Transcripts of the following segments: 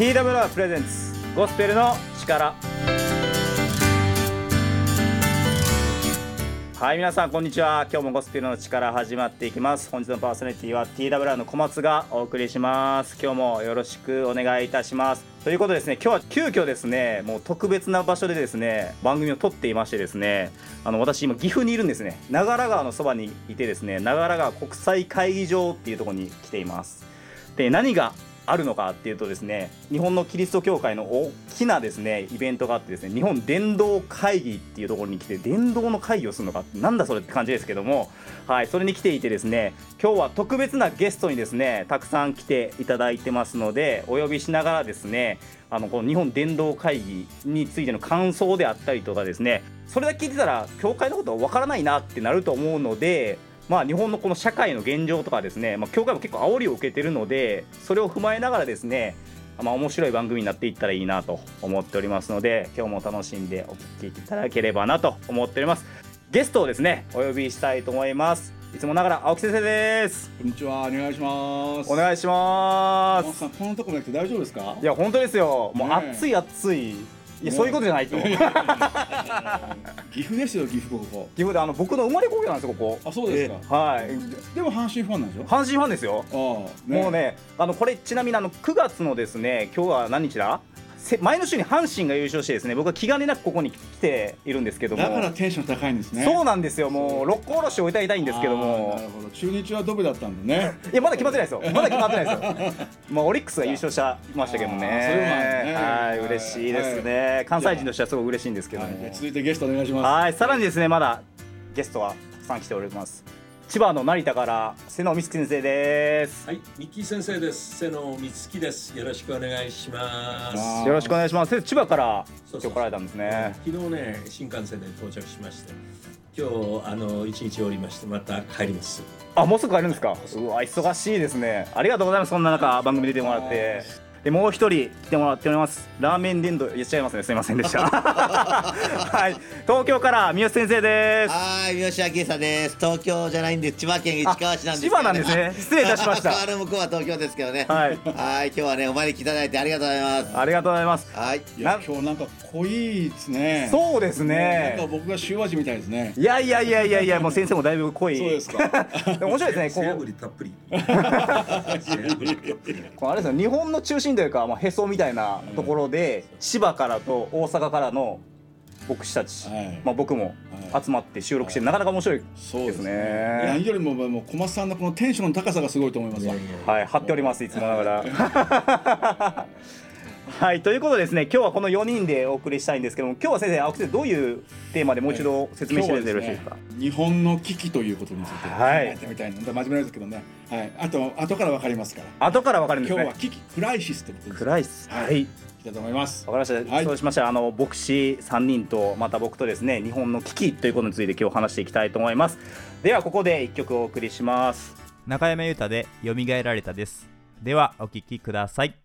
TWR プレゼンツゴスペルの力。はい皆さんこんにちは。今日もゴスペルの力始まっていきます。本日のパーソナリティは TWR の小松がお送りします。今日もよろしくお願いいたします。ということですね今日は急遽ですねもう特別な場所でですね番組を撮っていましてですねあの私今岐阜にいるんですね。長良川のそばにいてですね長良川国際会議場っていうところに来ています。で何があるのかっていうとですね日本のキリスト教会の大きなですねイベントがあってですね日本伝道会議っていうところに来て伝道の会議をするのかなんだそれって感じですけどもはいそれに来ていてですね今日は特別なゲストにですねたくさん来ていただいてますのでお呼びしながらですねあのこの日本伝道会議についての感想であったりとかですねそれだけ聞いてたら教会のことわからないなってなると思うのでまあ、日本のこの社会の現状とかですね、まあ、教会も結構煽りを受けてるのでそれを踏まえながらですね、まあ、面白い番組になっていったらいいなと思っておりますので今日も楽しんでお聞きいただければなと思っております。ゲストをですねお呼びしたいと思います。いつもながら青木先生です。こんにちはお願いします。お願いします。さんこのとこなくて大丈夫ですか？いや本当ですよ。もう暑い暑いいや、そういうことじゃないと岐 岐阜ですよ岐阜ここ阜であの僕の生まれ故郷なんですよここ。あそうですか。はい。ででも阪神ファンなんでしょ？阪神ファンですよ。ああもうね、あのこれちなみにあの9月のですね、今日は何日だ？せ前の週に阪神が優勝してですね、僕は気兼ねなくここに来ているんですけども、だからテンション高いんですねそうなんですよ。もう六甲おろしを歌いたいんですけどもなる、ほど中日はドベだったんでねいやまだ決まってないですよ。まだ決まってないですよ。まあオリックスが優勝しましたけどもね。ねはい、嬉しいですね。関西人としてはすごい嬉しいんですけども。はいで続いてゲストお願いしますはい、さらにですね、まだゲストはたくさん来ております。千葉の成田から瀬野美月先生です。はい、ミッキー先生です。瀬野光希です。よろしくお願いします。よろしくお願いします。千葉から今日来られたんですね。昨日ね、新幹線で到着しまして、今日あの一日おりまして、また帰ります。あ、もうすぐ帰るんですか？うわ、忙しいですね。ありがとうございます。そんな中、番組出てもらって。で、もう一人来てもらっております。ラーメン伝道、言っちゃいますね。すみませんでした。はい、東京から三好先生です。はい、三好明久です。東京じゃないんで、千葉県市川市なんですけど、あ千葉なんですね失礼いたしました川の向こうは東京ですけどね。はいはい、今日はね、お招きいただいてありがとうございます。ありがとうございます。はい。いやな今日なんか濃いですねそうですなんねか。僕が塩味みたいですねいやいやいやいやいや、もう先生もだいぶ濃い。そうですか 面白いですね。背こう 脂たっぷり。このあれですよ日本の中心というか、まあ、へそみたいなところで、千葉からと大阪からの牧師たち、はい。まあ、僕もはい。集まって収録して、なかなか面白いそうですね。ですね何よりももう小松さんのこのテンションの高さがすごいと思いますわ。はい、貼っております、い。つもながら。はい、ということでですね、今日はこの4人でお送りしたいんですけども、今日は先生、青木先生、どういうテーマでもう一度説明していただいてよろしいですか？今日はですね日本の危機ということについて考はいえてみたいな、真面目なんですけどね、はい、あと後からわかりますから。後からわかるんですね。今日は。危機クライシスってことです。クライス。はい。はい。いきたいと思います。わかりました、はい。そうしました。らあの牧師3人とまた僕とですね日本の危機ということについて今日話していきたいと思います。ではここで1曲お送りします。中山優太で蘇られたです。ではお聴きください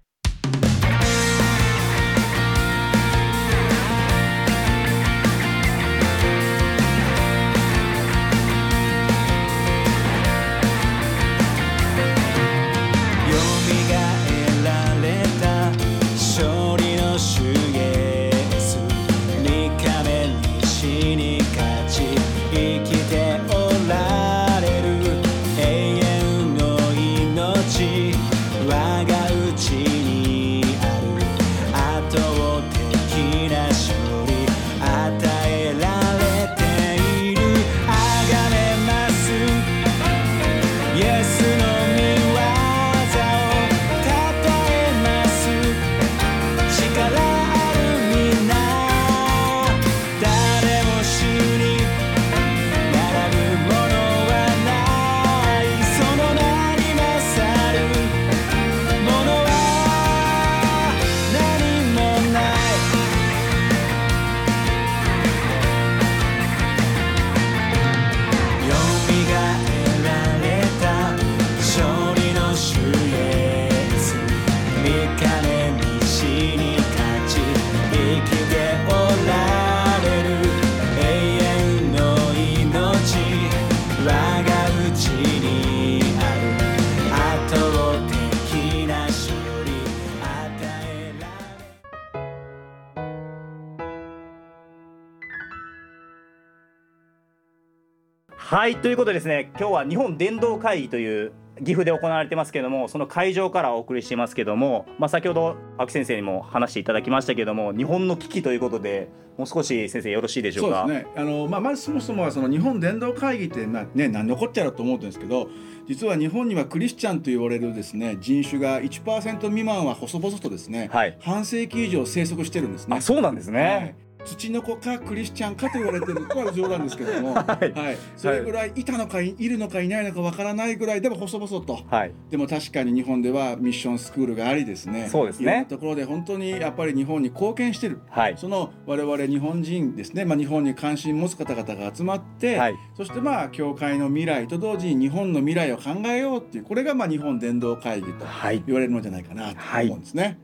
はいということでですね今日は日本伝道会議という岐阜で行われてますけどもその会場からお送りしてますけども、まあ、先ほど青木先生にも話していただきましたけども日本の危機ということでもう少し先生よろしいでしょか？そううですね。あの、まあ、まずそもそもはその日本伝道会議ってな、ね、何のこっちゃろうと思ってるんですけど実は日本にはクリスチャンと言われるですね人種が1%未満は細々とですね、はい。半世紀以上生息してるんですね。あそうなんですね、はい土の子かクリスチャンかと言われてるこれは冗談ですけども、はい。それぐらいいたのかいい。るのかいないのかわからないぐらいでも細々と、はい。でも確かに日本ではミッションスクールがありですね。そうですね。いろんなところで本当にやっぱり日本に貢献してる、はい。その我々日本人ですね、まあ、日本に関心持つ方々が集まって、はい。そしてまあ教会の未来と同時に日本の未来を考えようっていうこれがまあ日本伝道会議とはい。言われるのじゃないかなと思うんですね。はい、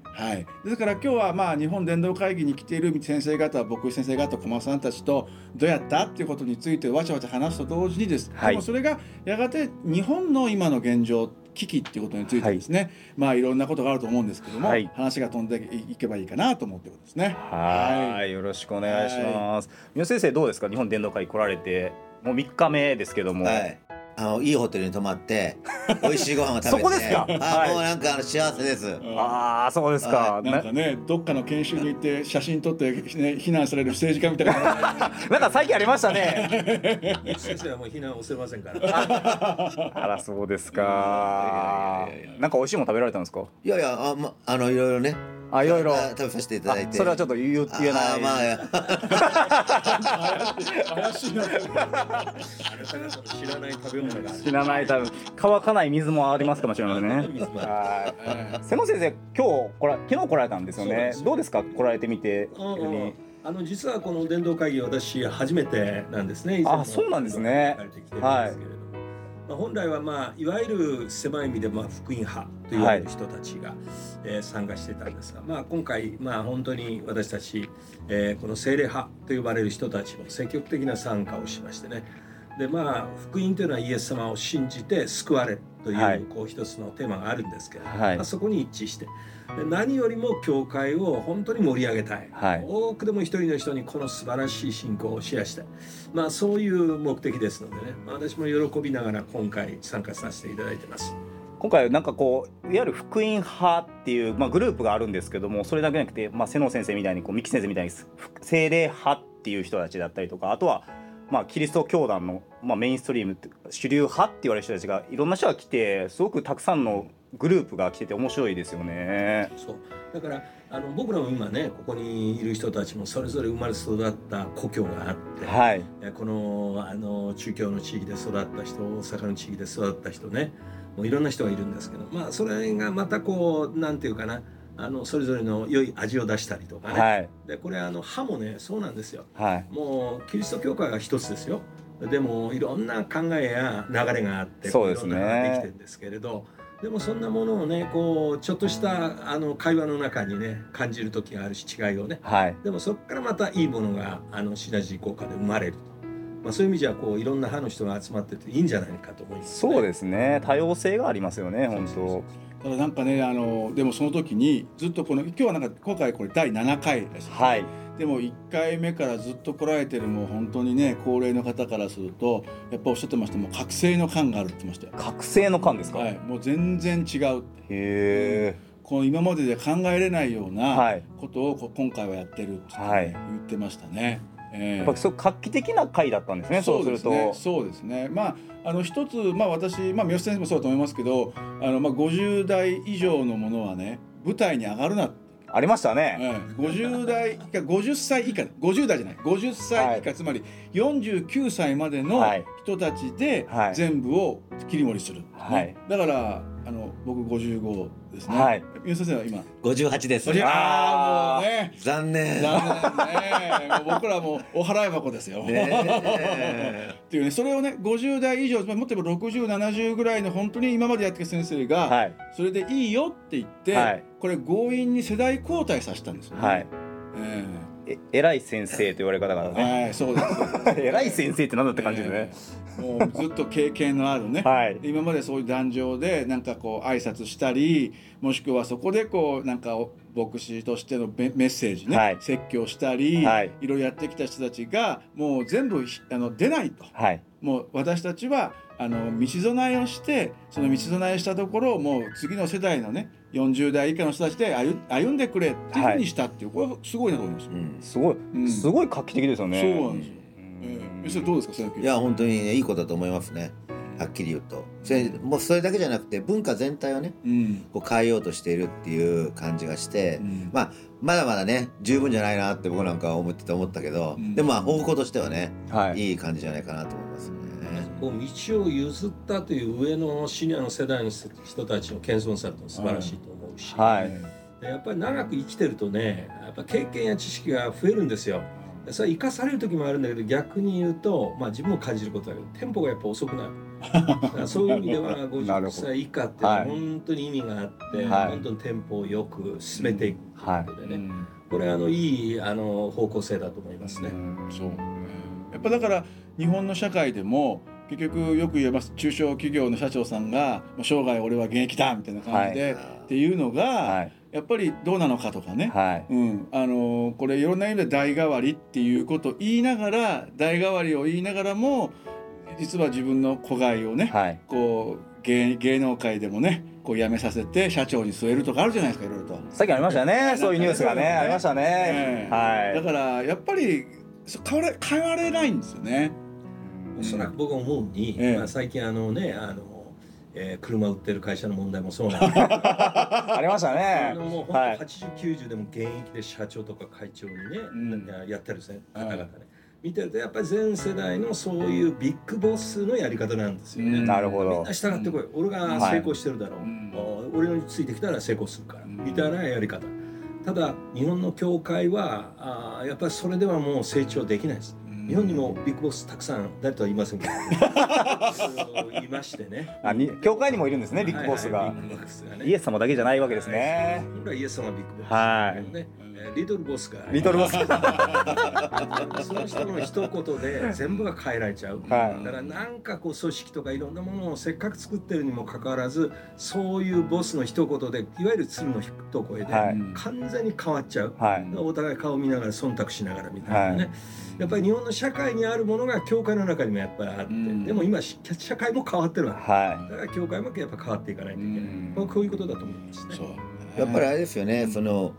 ですから今日はまあ日本伝道会議に来ている先生方僕先生方駒さんたちとどうやったっていうことについてわちゃわちゃ話すと同時にです、はい。でもそれがやがて日本の今の現状危機っていうことについてですね、まあいろんなことがあると思うんですけども、はい。話が飛んでいけばいいかなと思ってるんですね。はい。よろしくお願いします。三好先生どうですか？日本伝道会来られてもう3日目ですけども、はい。あのいいホテルに泊まって 美味しいご飯を食べて。そこですか？あ、はい。もうなんかあの幸せです。ああそうですか、なんかねどっかの研修に行って写真撮って、ね、非難される政治家みたいな。なんか最近ありましたね。先生はもう避難をせませんから。あらそうですか。なんか美味しいもの食べられたんですか？いやいやあ,、ま、あのいろいろねあいろいろ。あ食べさせていただいて。それはちょっと言う言えない。あまあ怪しいな。知らない食べ物が。知らない多分乾かない水もありますかもしれませんね瀬野先生今日こら昨日来られたんですよね。どうですか？来られてみてあの実はこの伝道会議私初めてなんですね。あそうなんですね。伝道まあ本来はまあいわゆる狭い意味でまあ福音派と言われる人たちが、えー参加してたんですが、まあ今回まあ本当に私たち、えーこの精霊派と呼ばれる人たちも積極的な参加をしましてね。でまあ福音というのはイエス様を信じて救われという、はい。こう一つのテーマがあるんですけれども、はい。まあ、そこに一致してで何よりも教会を本当に盛り上げたい、はい。多くでも一人の人にこの素晴らしい信仰をシェアしたい、まあ、そういう目的ですのでね。まあ私も喜びながら今回参加させていただいてます。今回なんかこういわゆる福音派っていう、まあ、グループがあるんですけどもそれだけじゃなくて、まあ、瀬野先生みたいにこう三木先生みたいに精霊派っていう人たちだったりとかあとは、まあ、キリスト教団の、まあ、メインストリームって主流派って言われる人たちがいろんな人が来てすごくたくさんのグループが来てて面白いですよね。そう。だからあの僕らも今ねここにいる人たちもそれぞれ生まれ育った故郷があって、はい、えこのあの中京の地域で育った人大阪の地域で育った人ねもういろんな人がいるんですけどまあそれがまたこうなんていうかなあのそれぞれの良い味を出したりとかね、はい、でこれあの歯もねそうなんですよ。はい、もうキリスト教会が一つですよ。でもいろんな考えや流れがあってそうですね。できてるんですけれどでもそんなものをねこうちょっとしたあの会話の中にね感じる時があるし違いをね。はい、でもそこからまたいいものがあのシナジー効果で生まれると、まあ、そういう意味じゃこういろんな派の人が集まってていいんじゃないかと思います、そうですね。多様性がありますよね本当。ただなんかねあのでもその時にずっとこの今日はなんか今回これ第7回です、ね、はいでも1回目からずっと来られてるもう本当にね高齢の方からするとやっぱおっしゃってましたもう覚醒の感があるって言ってましたよ。覚醒の感ですか、へはい、もう全然違うえ、この今までで考えれないようはないことをこ今回はやってるって、ねはい言ってましたね。ええやっぱそう画期的な回だったんですね。そうすると、ね、そうですね。まああの一つまあ私まあ三好先生もそうだと思いますけど、あのまあ50代以上のものはね舞台に上がるな。ありましたね。ええ50代以下50歳以下50代じゃない。50歳以下、はい。つまり49歳までのはい。人たちではい。全部を切り盛りする、ねはい。だからあの僕55ですね。はい三好先生は今？58ですああもうね。残念残念ね。もう僕らもうお払い箱ですよ。ねえ っていうねそれをね50代以上もっと言えば6070ぐらいの本当に今までやってきた先生が、はいそれでいいよって言って、はいこれ強引に世代交代させたんですよね。はい。ええ偉い先生と言われ方がえね。はいそうです。偉い先生ってなんだって感じですね。ええもうずっと経験のあるね。はいで今までそういう壇上でなんかこう挨拶したりもしくはそこでこうなんかお牧師としてのメメッセージね、はい説教したり、はいいろいろやってきた人たちがもう全部ひあの出ないと。はいもう私たちはあの道備えをしてその道備えしたところをもう次の世代のね40代以下の人たちで歩歩んでくれっていうふうにしたっていう、これはすごいなと思います。よ。うん。すごい、うん。すごい画期的ですよね。そうなんですよ。うん。えー、それどうですか、いや本当にねいいことだと思いますね。はっきり言うと。それもうそれだけじゃなくて文化全体をねうん、こう変えようとしているっていう感じがして、うん。まあまだまだね十分じゃないなって僕なんかは思ってて思ったけど、うん。でもまあ方向としてはね、はい。いい感じじゃないかなと思います。ね。こう道を譲ったという上のシニアの世代の人たちの謙遜さって素晴らしいと思うし、はい。でやっぱり長く生きてるとねやっぱ経験や知識が増えるんですよ。でそれは生かされる時もあるんだけど逆に言うと、まあ、自分も感じることだけどテンポがやっぱ遅くなる。そういう意味ではなるほ50ど歳以下っていうのははい。本当に意味があって、はい。どんどんテンポをよく進めていくはいということでね、うんこれあのいいあの方向性だと思いますね。そうやっぱだから日本の社会でも結局よく言えます。中小企業の社長さんが「もう生涯俺は現役だ」みたいな感じで、っていうのが、はい。やっぱりどうなのかとかね、はい。うん、あのこれいろんな意味で代替わりっていうことを言いながら代替わりを言いながらも実は自分の子飼いをね、はい。こう芸芸能界でもねこう辞めさせて社長に据えるとかあるじゃないですかいろいろと。さっきありましたね そういうニュースがね。ありましたね。ええはい。だからやっぱり変われ変われないんですよね。おそらく僕思うに、ええ。まあ、最近あのねあの、えー車売ってる会社の問題もそうなんで。すけどありましたあねのもうはい。本当80、90でも現役で社長とか会長にね、うん。ややってる方々ね、はい見てるとやっぱり全世代のそういうビッグボスのやり方なんですよね。うんなるほど。みんな従ってこい、俺が成功してるだろう、うん。お俺についてきたら成功するから、うん。みたいなやり方。ただ日本の教会はあーやっぱりそれではもう成長できないです日本にもビッグボスたくさん誰とは言いませんけど。いましてね。あに教会にもいるんですねビッグボスが。はいはいイエス様だけじゃないわけですね。本来イエス様はビッグボスはいね。えーリトルボスが。リトルボスその人の一言で全部が変えられちゃう、はい。だからなんかこう組織とかいろんなものをせっかく作ってるにもかかわらずそういうボスの一言でいわゆる鶴の一声ではい。完全に変わっちゃう、はい。お互い顔見ながら忖度しながらみたいなね、はやっぱり日本の社会にあるものが教会の中にもやっぱりあって、うん。でも今し社会も変わってるわけ。はだから教会もやっぱ変わっていかないといけない、うん。まあ、こういうことだと思いますね。そう。やっぱりあれですよね、その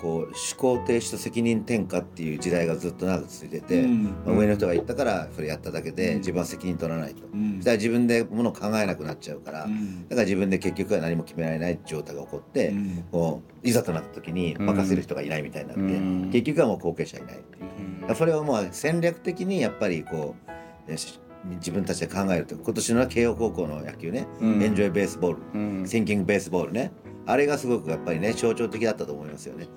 こう思考停止と責任転嫁っていう時代がずっと長く続いてて、うん。まあ上の人が言ったからそれやっただけで、うん。自分は責任取らないと、うん。自分でものを考えなくなっちゃうから、うん。だから自分で結局は何も決められない状態が起こって、うん。こういざとなった時に任せる人がいないみたいになって、うん。結局はもう後継者いないっていう。それをもう戦略的にやっぱりこう自分たちで考えると今年の慶応高校の野球ね、うん。エンジョイベースボール、うんシンキングベースボールねあれがすごくやっぱりね象徴的だったと思いますよね。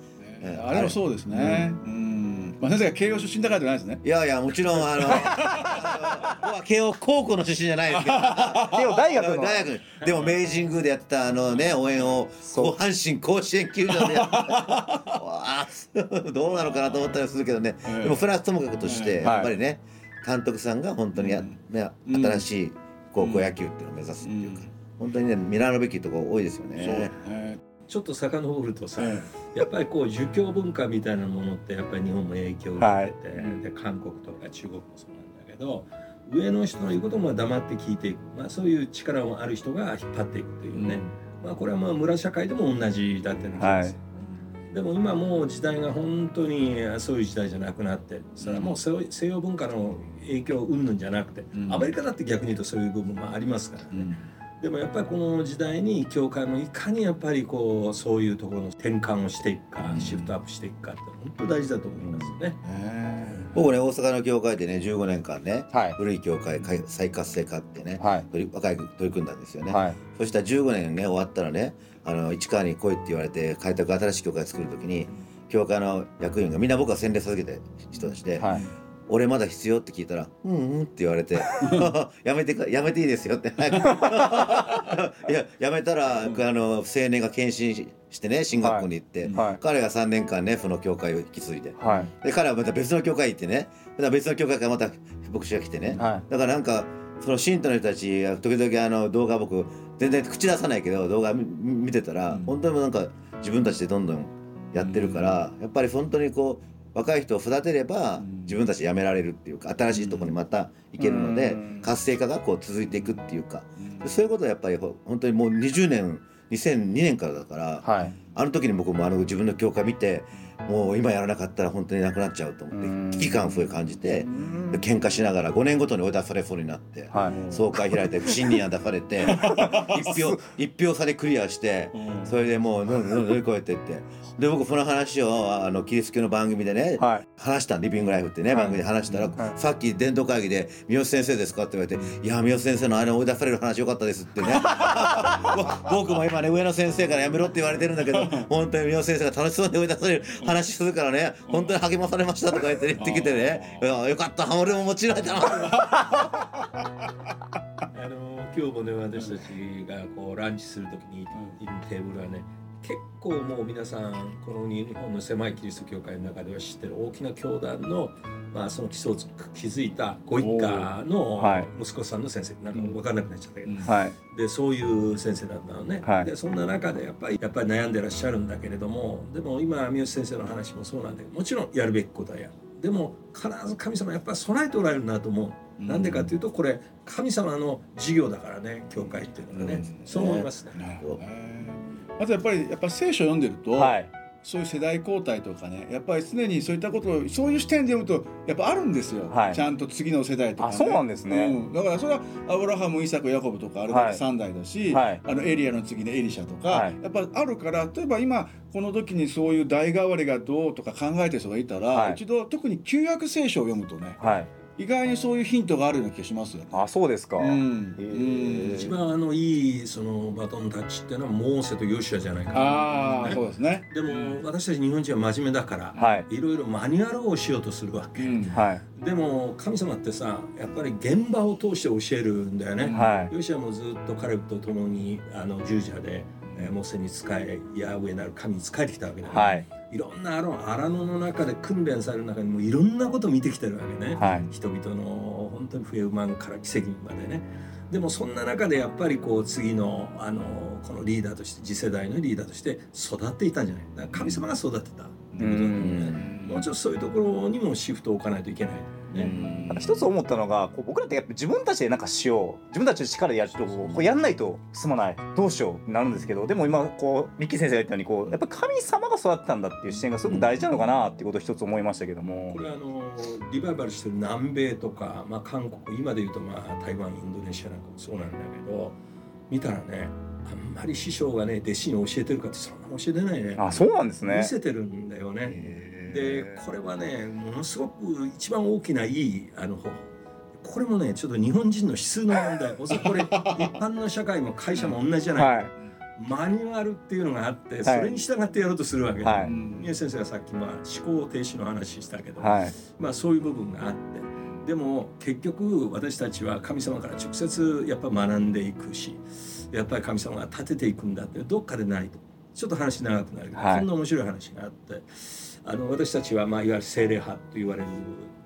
ね。あれもそうですね。うん。まあ先生が慶応出身だからじゃないですね。いやいやもちろんあのあの 僕は慶応高校の出身じゃないですけど。慶応大学の。大学。でも明治神宮でやってたあのね応援をそう。こう阪神甲子園球場でやって わあどうなのかなと思ったりするけどね、ええ。でもそれはともかくとして、うんやっぱりね監督さんが本当にや、うん。ね、うん新しい高校野球っていうのを目指すっていうか、本当にね見習うべきところ多いですよね。ね。ちょっと遡るとさ、えやっぱりこう儒教文化みたいなものってやっぱり日本も影響を受けてて、はい。で韓国とか中国もそうなんだけど上の人の言うことも黙って聞いていく、まあ、そういう力のある人が引っ張っていくというね、まあ、これはまあ村社会でも同じだっていう気がする、でも今もう時代が本当にそういう時代じゃなくなってそれはもう西洋文化の影響云々じゃなくて、うん。アメリカだって逆に言うとそういう部分もありますからね、うんでもやっぱりこの時代に教会もいかにやっぱりこうそういうところの転換をしていくか、うん。シフトアップしていくかって本当大事だと思いますよね。ね僕ね大阪の教会でね15年間ね、はい。古い教会再再活性化ってね、はい。取り若い取り組んだんですよね。はい。そしたら15年ね終わったらねあの市川に来いって言われて開拓新しい教会作る時に教会の役員がみんな僕が洗礼授けた人たちで、はい俺まだ必要？って聞いたら「うんうん」って言われて「やめてかやめていいですよ」って。いややめたら、あの青年が献身してね進学校に行って、はい。彼が3年間ねその教会を引き継いで。はい。で彼はまた別の教会行ってね別の教会からまた牧師が来てね、はい。だからなんかその信徒の人たちが時々あの動画僕全然口出さないけど動画見見てたら、うん。本当になんか自分たちでどんどんやってるから、やっぱり本当にこう若い人を育てればうん。自分たち辞められるっていうか新しいところにまた行けるのでうん。活性化がこう続いていくっていうか。うん。そういうことはやっぱりほ本当にもう20年2002年からだからはい。あの時に僕もあの自分の教会見てもう今やらなかったら本当になくなっちゃうと思うん。って危機感をすごい感じてで喧嘩しながら5年ごとに追い出されそうになってはい。総会開いて不信任案出されて 一票一票差でクリアしてうん。それでもう乗り越えてって。で僕その話をあのキリスト教の番組でねはい。話したリビングライフってね番組で話したらはい。さっき伝道会議で「三好先生ですか?」って言われて「いや三好先生のあれ追い出される話よかったです」ってね。僕も今ね上野先生からやめろって言われてるんだけど本当に三好先生が楽しそうに追い出される話するからね。本当に励まされましたとか言って言ってきてね。よかった。俺も持ちられたな。あの今日もね私たちがこうランチするときにいるテーブルはね結構もう皆さんこの日本の狭いキリスト教会の中では知ってる大きな教団の、まあ、その基礎を築いたご一家のはい。息子さんの先生。なんか分かんなくなっちゃったけど、はい。でそういう先生だったのね、はい。でそんな中でやっぱりやっぱり悩んでらっしゃるんだけれどもでも今三好先生の話もそうなんだけどもちろんやるべきことはやる。でも必ず神様やっぱり備えておられるなと思う。なんでかっていうとこれ神様の事業だからね教会っていうのはね、うん。そう思いますね。なるほどねあとやっぱりやっぱ聖書を読んでると、はい。そういう世代交代とかねやっぱり常にそういったことをそういう視点で読むとやっぱあるんですよ、はい。ちゃんと次の世代とか、ね、あそうなんですね。うん。だからそれはアブラハムイサクヤコブとかあれだはい。け3代だし、はい。あのエリアの次にエリシャとか、はい。やっぱあるから例えば今この時にそういう代替わりがどうとか考えてる人がいたら、はい。一度特に旧約聖書を読むとねはい意外にそういうヒントがあるような気がしますよね。あそうですか、うん一番あのいいそのバトンタッチっていうのはモーセとヨシュアじゃないかな。ああそうですね。でも私たち日本人は真面目だから、はいいろいろマニュアルをしようとするわけ。うんはいでも神様ってさやっぱり現場を通して教えるんだよね。はいヨシュアもずっとカレブと共にあの従者で、えーモーセに仕えヤーウェなる神に仕えてきたわけだよね。はいいろんなあの荒野の中で訓練される中にもいろんなことを見てきてるわけね、はい。人々の本当に不平不満から奇跡までね。でもそんな中でやっぱりこう次のあのこのリーダーとして次世代のリーダーとして育っていたんじゃない。だから神様が育てたっていうことだと思うねもうちょっとそういうところにもシフトを置かないといけない。ね、なんか一つ思ったのがこう僕らってやっぱ自分たちでなんかしよう。自分たちの力でやるとこうこうやんないと進まないどうしようってなるんですけどでも今こうミッキー先生が言ったようにこうやっぱ神様が育てたんだっていう視点がすごく大事なのかなっていうことを一つ思いましたけども。これはあのリバイバルしてる南米とか、まあ、韓国今で言うとまあ台湾インドネシアなんかもそうなんだけど見たらねあんまり師匠がね弟子に教えてるかってそんな教えてないね。あそうなんですね。見せてるんだよねでこれはねものすごく一番大きないいあの方法これもねちょっと日本人の質の問題。おそらくこれ一般の社会も会社も同じじゃない、はい。マニュアルっていうのがあってい。それに従ってやろうとするわけで、はい。宮先生がさっきまあ思考停止の話したけど、はい。まあそういう部分があって。でも結局私たちは神様から直接やっぱ学んでいくしやっぱり神様が立てていくんだってどっかでないと。ちょっと話長くなるけど、はい。こんな面白い話があってあの私たちはまあいわゆる精霊派と言われる、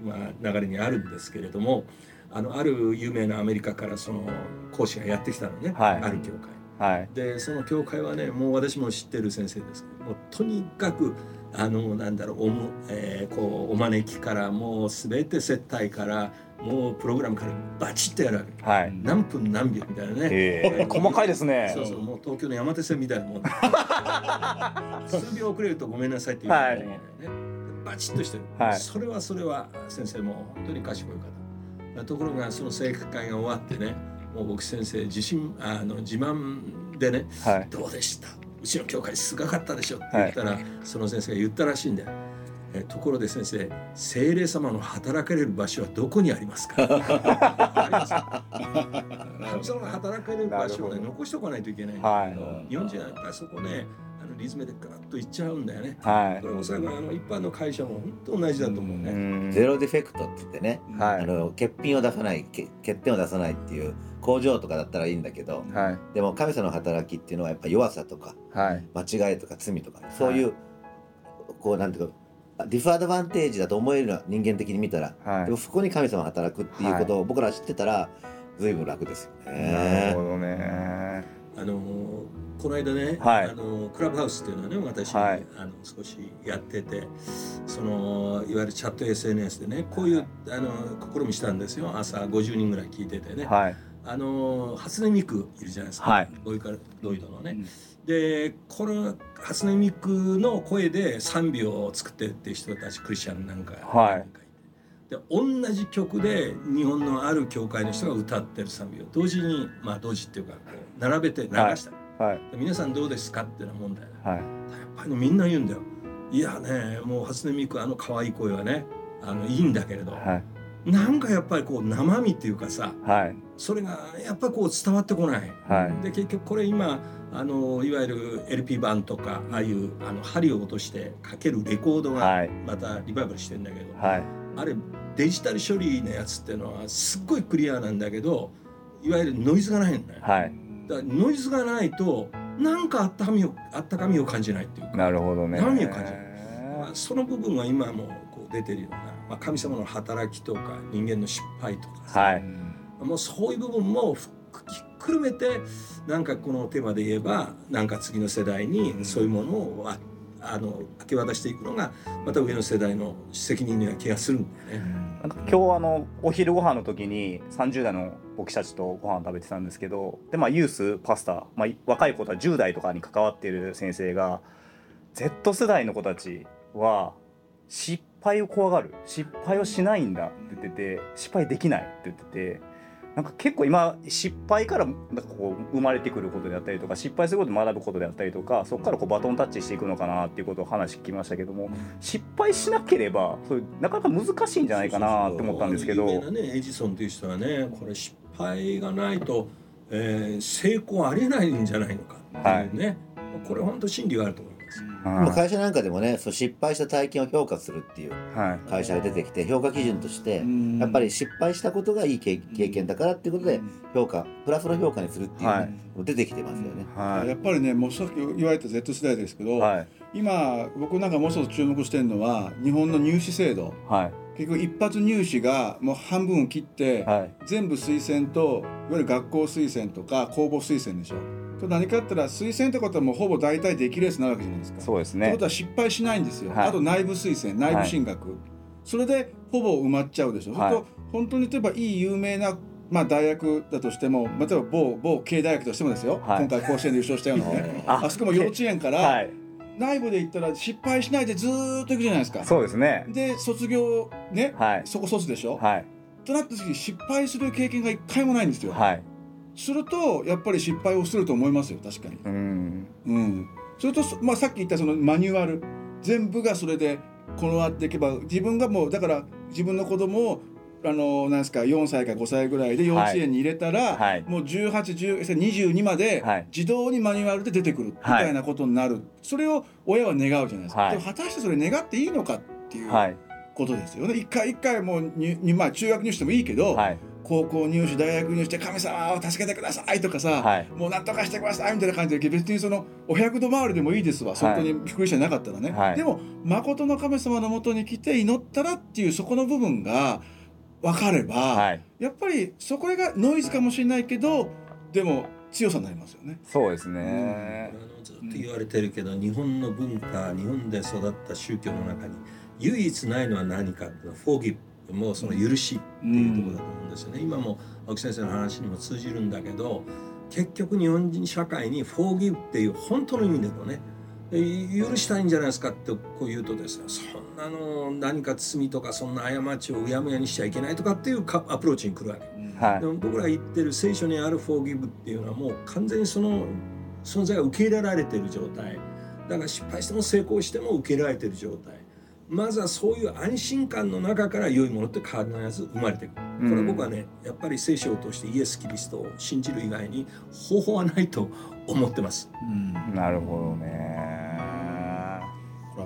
まあ、流れにあるんですけれどもあのある有名なアメリカからその講師がやってきたのね、はいある教会。はいでその教会はねもう私も知ってる先生ですけどもうとにかくあのなんだろうおむ、えーこうお招きからもう全て接待からもうプログラムからバチッとやる。わけはい。何分何秒みたいなね。へえ。細かいですね。そうそう。もう東京の山手線みたいなもん。数秒遅れるとごめんなさいっていけない。ね、バチッとしてる、はい。それはそれは先生も本当に賢い方。ところがその生活会が終わってねもう僕先生自信あの自慢でねはい。どうでした？うちの教会すごかったでしょって言ったら、その先生が言ったらしいんだよ。えところで先生精霊様の働かれる場所はどこにありますか？神様が働かれる場所を、ね、残しておかないといけないんはい。だけど、日本人はやっぱりそこねあのリズムでガラッといっちゃうんだよね。はい。これおそらくあの一般の会社も本当同じだと思ううね。ん。ゼロディフェクトって言ってね、はい。あの欠品を出さないけ欠点を出さないっていう工場とかだったらいいんだけどはい。でも神様の働きっていうのはやっぱ弱さとかはい。間違いとか罪とかそういう、こうなんていうかディフアドバンテージだと思えるのは人間的に見たら、はい。でもそこに神様が働くっていうことを僕ら知ってたら随分楽ですよなるね。ほどね。あのこの間ね、はい。あのクラブハウスっていうのはね私、はい。あの少しやっててそのいわゆるチャット SNS でねこういうあの試みしたんですよ。朝50人ぐらい聞いててね、はいあの初音ミクいるじゃないですか、はい。ロイカロイドのね、うん。でこの初音ミクの声で賛美を作ってるって人たちクリスチャンなんかはい。で同じ曲で日本のある教会の人が歌ってる賛美を同時にまあ同時っていうか並べて流した、はい。で皆さんどうですかっていうのは問題だ。はい。やっぱりねみんな言うんだよ。いやねもう初音ミクあの可愛い声はねあのいいんだけれど、はいなんかやっぱりこう生身っていうかさはい。それがやっぱこう伝わってこない。はい。で結局これ今あのいわゆる LP 版とかああいうあの針を落としてかけるレコードがはい。またリバイバルしてんだけど、はい。あれデジタル処理のやつっていうのはすっごいクリアなんだけどいわゆるノイズがないんだよ。はい。だからノイズがないとなんかあったかみをあったかみを感じないっていうか、なるほどね。その部分は今もこう出てるような、まあ、神様の働きとか人間の失敗とかさ、はい。もうそういう部分もひっくるめてなんかこのテーマで言えばなんか次の世代にそういうものをああの明け渡していくのがまた上の世代の責任には気がするんだよね。なんか今日あのお昼ご飯の時に30代の僕たちとご飯食べてたんですけどでまあユースパスタ、まあ、若い子とは10代とかに関わっている先生が Z 世代の子たちは失敗を怖がる。失敗をしないんだって言ってて失敗できないって言っててなんか結構今失敗からなんかこう生まれてくることであったりとか失敗することで学ぶことであったりとかそこからこうバトンタッチしていくのかなっていうことを話聞きましたけども失敗しなければそういうなかなか難しいんじゃないかなって思ったんですけど。有名なねエジソンという人はねこれ失敗がないと、えー成功ありえないんじゃないのかっていうね、これ本当真理があると思います。はい今会社なんかでもねそう失敗した体験を評価するっていうはい。会社が出てきて評価基準としてうん。やっぱり失敗したことがいい経経験だからっていうことで評価プラスの評価にするっていうはい。ねもう出てきてますよね。はやっぱりねもうさっき言われた Z 世代ですけど、いはい今僕なんかもう一つ注目してるのは日本の入試制度はい結局一発入試がもう半分を切って、はい。全部推薦といわゆる学校推薦とか公募推薦でしょ。と何かって言ったら推薦ってことはもうほぼ大体できるやつになるわけじゃないですか。そうですね。ってことは失敗しないんですよ。はい。あと内部推薦内部進学、それでほぼ埋まっちゃうでしょ。はい。と本当に例えばいい有名なまあ大学だとしても例えば某某経大学としてもですよ、はい。今回甲子園で優勝したようなね。ああそこも幼稚園から、はい内部で言ったら失敗しないでずーっといくじゃないですか。そうですね。で卒業ね、はい。そこ卒でしょ、はい。となった時に失敗する経験が一回もないんですよ。はい。するとやっぱり失敗をすると思いますよ確かに。うん。うん、それと、まあ、さっき言ったそのマニュアル全部がそれでこのわっていけば自分がもうだから自分の子供をあのなんですか4歳か5歳ぐらいで幼稚園に入れたら、はい。もう1822まではい。自動にマニュアルで出てくるみたいなことになる、それを親は願うじゃないですか、はい。でも果たしてそれ願っていいのかっていうはい。ことですよね、一回一回もうににまあ中学入試でもいいけど、はい。高校入試大学入試で神様を助けてくださいとかさ、はい。もうなんとかしてくださいみたいな感じで別にそのお百度回りでもいいですわ、本当にびっくりしてなかったらね、はい。でも誠の神様のもとに来て祈ったらっていうそこの部分が分かれば、はい。やっぱりそこがノイズかもしれないけどでも強さになりますよね。そうですあねのずっと言われてるけど日本の文化日本で育った宗教の中に唯一ないのは何かっていうのは forgive もうその許しっていうところだと思うんですよね、今も青木先生の話にも通じるんだけど結局日本人社会に forgive っていう本当の意味でのねえ許したいんじゃないですかってこう言うとですねそんなの何か罪とかそんな過ちをうやむやにしちゃいけないとかっていうかアプローチに来るわけ。はい。でも僕らが言ってる聖書にある forgive っていうのはもう完全にその存在が受け入れられている状態。だから失敗しても成功しても受け入れられている状態。まずはそういう安心感の中から良いものって必ず生まれてくる。これ僕はねやっぱり聖書を通してイエス・キリストを信じる以外に方法はないと思ってます。うん。なるほどね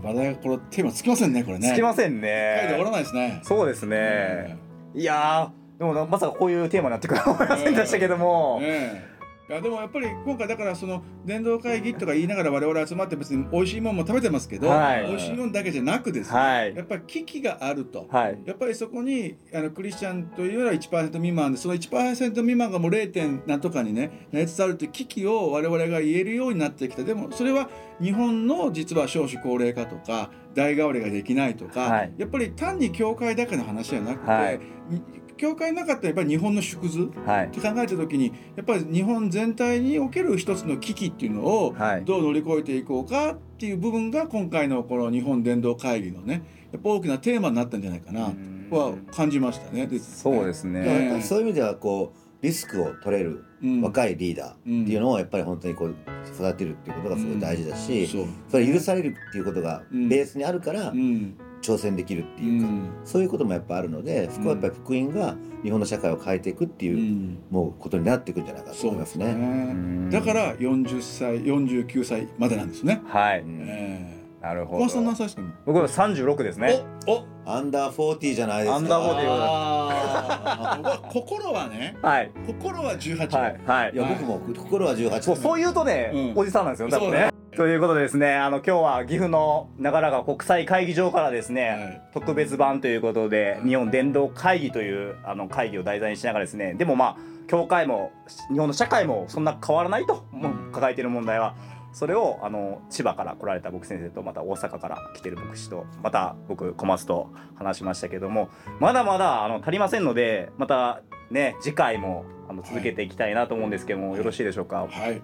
話題がこれテーマつきませんねこれね。つきません一回で終わらねないですね。そうですね。いやーでもなまさかこういうテーマになってくるとは思いませんでしたけども。ねいやでもやっぱり今回だからその伝道会議とか言いながら我々集まって別に美味しいものも食べてますけど、はい。美味しいものだけじゃなくですね、はい。やっぱり危機があると、はい。やっぱりそこにあのクリスチャンというよりは1%未満でその1%未満がもう 0. 点なんとかにねなりつつあるという危機を我々が言えるようになってきた。でもそれは日本の実は少子高齢化とか代替わりができないとか、はい。やっぱり単に教会だけの話じゃなくて、はい。に教会の中ってやっぱり日本の縮図はい。って考えた時にやっぱり日本全体における一つの危機っていうのをはい。どう乗り越えていこうかっていう部分が今回のこの日本伝道会議のねやっぱ大きなテーマになったんじゃないかなうん。は感じましたね。でそうですね。ええ。そういう意味ではこうリスクを取れるうん。若いリーダーっていうのをやっぱり本当にこう育てるっていうことがすごい大事だし、そう。それ許されるっていうことがうんベースにあるからうん挑戦できるってういうか、ん。そういうこともやっぱあるのでそこはやっぱり福音が日本の社会を変えていくってういう、ん。もうことになっていくんじゃないかとそう思いますね。ん。だから40歳49歳までなんですね。はい。うん。えなるほえ小松さん何ど歳ですか僕は36ですね。おお。アンダー40じゃないですか。アンダー40あー。心はねはい。心は18はい。はい。いや僕も心は18そうそう言うとね、うん。おじさんなんですよ多分ね。ということでですねあの今日は岐阜の長良川国際会議場からですね、はい。特別版ということで日本伝道会議というあの会議を題材にしながらですねでもまあ教会も日本の社会もそんな変わらないと、抱えている問題はそれをあの千葉から来られた僕先生とまた大阪から来てる牧師とまた僕小松と話しましたけどもまだまだあの足りませんのでまたね次回もあの続けていきたいなと思うんですけども、よろしいでしょうか？はい。わ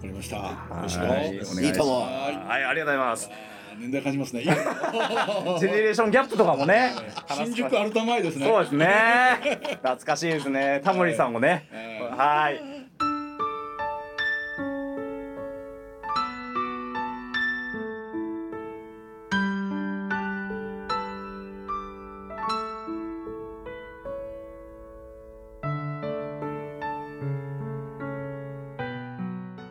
かりましたよろしくはいお願いしますお願いともはい、ありがとうございます。年代感じますね。ジェネレーションギャップとかもね。新宿アルタ前ですね。そうですね。懐かしいですね。タモリさんもね。えーはい。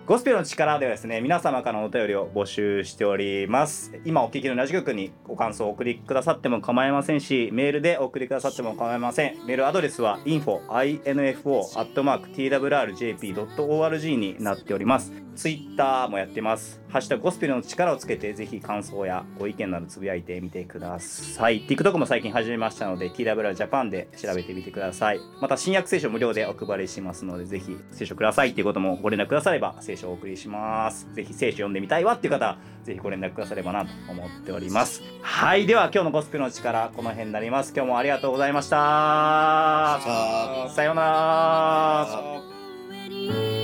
ゴスペルの力ではですね皆様からのお便りを募集しております。今お聞きのラジオ局にご感想をお送りくださっても構いませんしメールでお送りくださっても構いません。メールアドレスは info info.twrjp.org になっております。ツイッターもやってます。ハッシュタグゴスペルの力をつけてぜひ感想やご意見などつぶやいてみてください。TikTok も最近始めましたので TWR ジャパンで調べてみてください。また新約聖書無料でお配りしますのでぜひ聖書ください。っていうこともご連絡くだされば聖書をお送りします。ぜひ聖書読んでみたいわっていう方ぜひご連絡くださればなと思っております。はい。では今日のゴスペルの力この辺になります。今日もありがとうございました。さようなら。